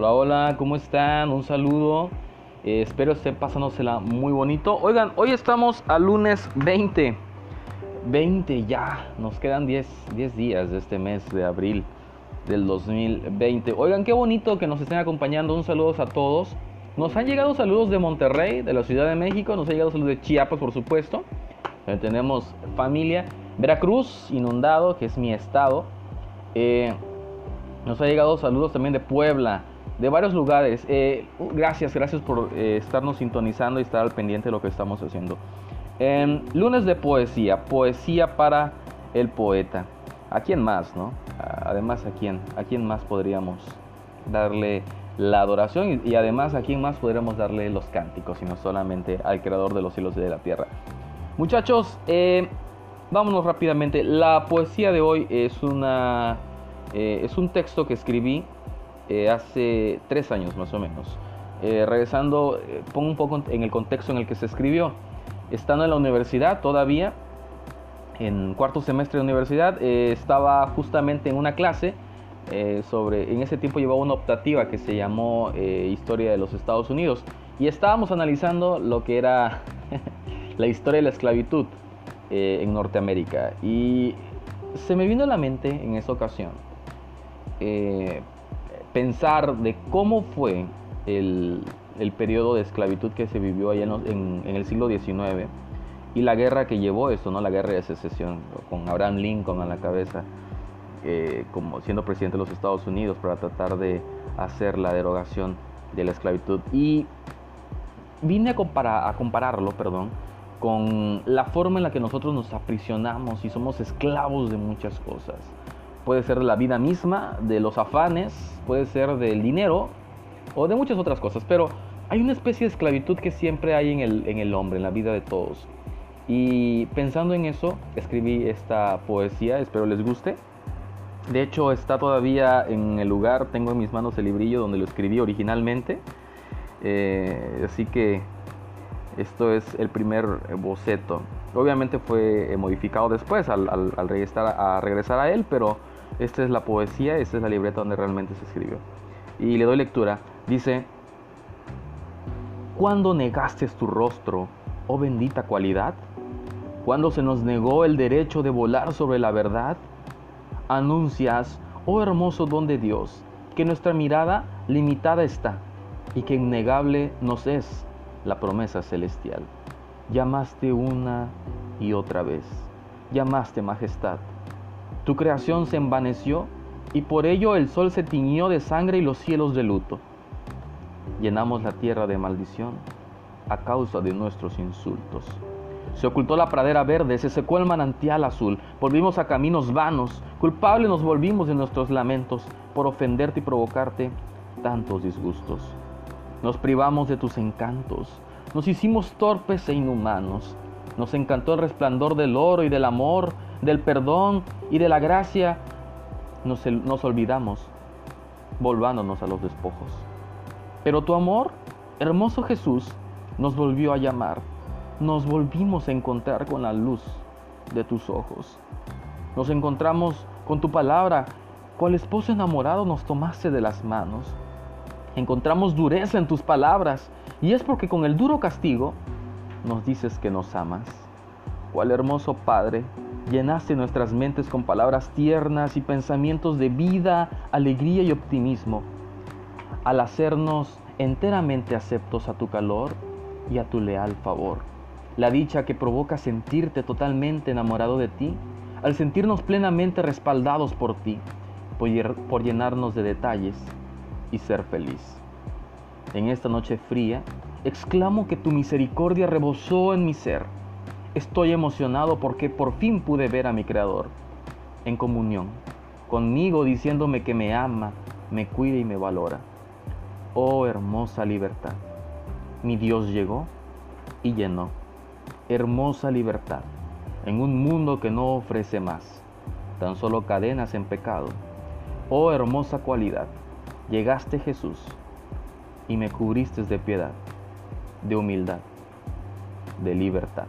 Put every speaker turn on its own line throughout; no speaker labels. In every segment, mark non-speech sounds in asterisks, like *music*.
Hola, hola, ¿cómo están? Un saludo. Eh, espero estén pasándosela muy bonito. Oigan, hoy estamos al lunes 20. 20 ya. Nos quedan 10, 10 días de este mes de abril del 2020. Oigan, qué bonito que nos estén acompañando. Un saludo a todos. Nos han llegado saludos de Monterrey, de la Ciudad de México. Nos han llegado saludos de Chiapas, por supuesto. tenemos familia. Veracruz, inundado, que es mi estado. Eh, nos ha llegado saludos también de Puebla, de varios lugares. Eh, gracias, gracias por eh, estarnos sintonizando y estar al pendiente de lo que estamos haciendo. Em, lunes de poesía, poesía para el poeta. ¿A quién más, no? Además, ¿a quién? ¿A quién más podríamos darle la adoración? Y, y además, ¿a quién más podríamos darle los cánticos? Sino solamente al creador de los cielos y de la tierra. Muchachos, eh, vámonos rápidamente. La poesía de hoy es una eh, es un texto que escribí eh, hace tres años más o menos. Eh, regresando, pongo un poco en el contexto en el que se escribió. Estando en la universidad todavía, en cuarto semestre de universidad, estaba justamente en una clase sobre, en ese tiempo llevaba una optativa que se llamó Historia de los Estados Unidos y estábamos analizando lo que era *laughs* la historia de la esclavitud en Norteamérica y se me vino a la mente en esa ocasión eh, pensar de cómo fue el, periodo de esclavitud que se vivió allá en, el siglo XIX y la guerra que llevó eso, ¿no? la guerra de secesión, con Abraham Lincoln a la cabeza, eh, como siendo presidente de los Estados Unidos para tratar de hacer la derogación de la esclavitud. Y vine a, comparar, a compararlo perdón, con la forma en la que nosotros nos aprisionamos y somos esclavos de muchas cosas puede ser la vida misma, de los afanes, puede ser del dinero o de muchas otras cosas, pero hay una especie de esclavitud que siempre hay en el, en el hombre, en la vida de todos. Y pensando en eso, escribí esta poesía, espero les guste. De hecho, está todavía en el lugar, tengo en mis manos el librillo donde lo escribí originalmente. Eh, así que esto es el primer boceto. Obviamente fue modificado después al, al regresar, a regresar a él, pero esta es la poesía, esta es la libreta donde realmente se escribió. Y le doy lectura. Dice, ¿cuándo negaste tu rostro, oh bendita cualidad? ¿Cuándo se nos negó el derecho de volar sobre la verdad? Anuncias, oh hermoso don de Dios, que nuestra mirada limitada está y que innegable nos es la promesa celestial. Llamaste una y otra vez, llamaste majestad tu creación se envaneció y por ello el sol se tiñó de sangre y los cielos de luto. Llenamos la tierra de maldición a causa de nuestros insultos. Se ocultó la pradera verde, se secó el manantial azul, volvimos a caminos vanos, culpables nos volvimos de nuestros lamentos por ofenderte y provocarte tantos disgustos. Nos privamos de tus encantos, nos hicimos torpes e inhumanos, nos encantó el resplandor del oro y del amor, del perdón y de la gracia, nos, nos olvidamos, volvándonos a los despojos. Pero tu amor, hermoso Jesús, nos volvió a llamar, nos volvimos a encontrar con la luz de tus ojos. Nos encontramos con tu palabra, cual esposo enamorado nos tomaste de las manos. Encontramos dureza en tus palabras, y es porque con el duro castigo nos dices que nos amas. Cuál hermoso Padre, llenaste nuestras mentes con palabras tiernas y pensamientos de vida, alegría y optimismo, al hacernos enteramente aceptos a tu calor y a tu leal favor. La dicha que provoca sentirte totalmente enamorado de ti, al sentirnos plenamente respaldados por ti, por llenarnos de detalles y ser feliz. En esta noche fría, exclamo que tu misericordia rebosó en mi ser Estoy emocionado porque por fin pude ver a mi Creador en comunión conmigo diciéndome que me ama, me cuida y me valora. Oh hermosa libertad. Mi Dios llegó y llenó. Hermosa libertad en un mundo que no ofrece más, tan solo cadenas en pecado. Oh hermosa cualidad. Llegaste Jesús y me cubriste de piedad, de humildad, de libertad.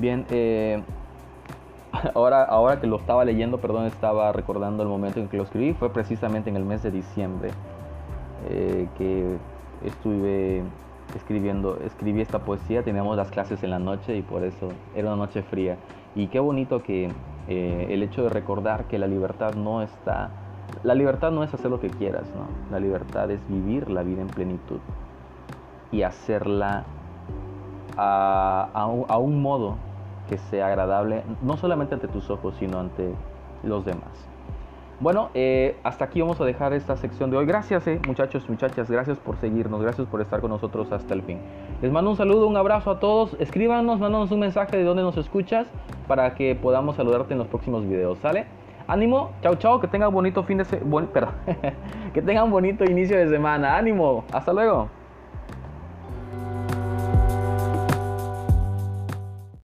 Bien, eh, *laughs* ahora, ahora que lo estaba leyendo, perdón, estaba recordando el momento en que lo escribí, fue precisamente en el mes de diciembre eh, que estuve escribiendo, escribí esta poesía, teníamos las clases en la noche y por eso era una noche fría. Y qué bonito que eh, el hecho de recordar que la libertad no está, la libertad no es hacer lo que quieras, ¿no? La libertad es vivir la vida en plenitud y hacerla a un modo que sea agradable, no solamente ante tus ojos, sino ante los demás. Bueno, eh, hasta aquí vamos a dejar esta sección de hoy. Gracias, eh, muchachos, muchachas, gracias por seguirnos, gracias por estar con nosotros hasta el fin. Les mando un saludo, un abrazo a todos. Escríbanos, mándanos un mensaje de dónde nos escuchas para que podamos saludarte en los próximos videos, ¿sale? Ánimo, chao, chao, que tengan bonito fin de semana, *laughs* que bonito inicio de semana. Ánimo, hasta luego.